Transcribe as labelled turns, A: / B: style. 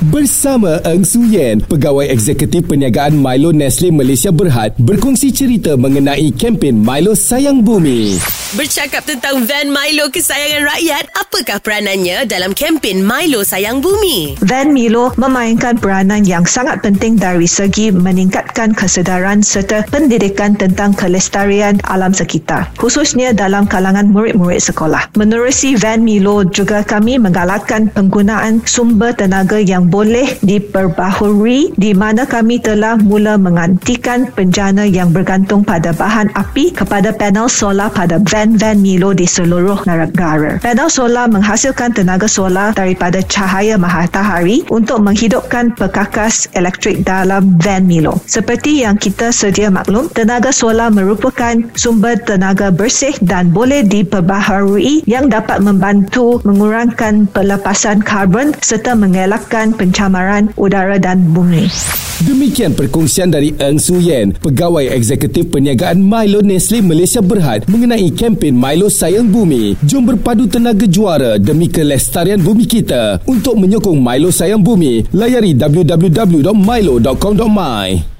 A: Bersama Eng Su Yen, Pegawai Eksekutif Perniagaan Milo Nestle Malaysia Berhad berkongsi cerita mengenai kempen Milo Sayang Bumi.
B: Bercakap tentang van Milo kesayangan rakyat, apakah peranannya dalam kempen Milo Sayang Bumi?
C: Van Milo memainkan peranan yang sangat penting dari segi meningkatkan kesedaran serta pendidikan tentang kelestarian alam sekitar, khususnya dalam kalangan murid-murid sekolah. Menerusi Van Milo juga kami menggalakkan penggunaan sumber tenaga yang boleh diperbaharui di mana kami telah mula mengantikan penjana yang bergantung pada bahan api kepada panel solar pada van-van Milo di seluruh negara. Panel solar menghasilkan tenaga solar daripada cahaya matahari untuk menghidupkan perkakas elektrik dalam van Milo. Seperti yang kita sedia maklum, tenaga solar merupakan sumber tenaga bersih dan boleh diperbaharui yang dapat membantu mengurangkan pelepasan karbon serta mengelakkan pencemaran udara dan bumi.
A: Demikian perkongsian dari Eng Su Yen, Pegawai Eksekutif Perniagaan Milo Nestle Malaysia Berhad mengenai kempen Milo Sayang Bumi. Jom berpadu tenaga juara demi kelestarian bumi kita. Untuk menyokong Milo Sayang Bumi, layari www.milo.com.my.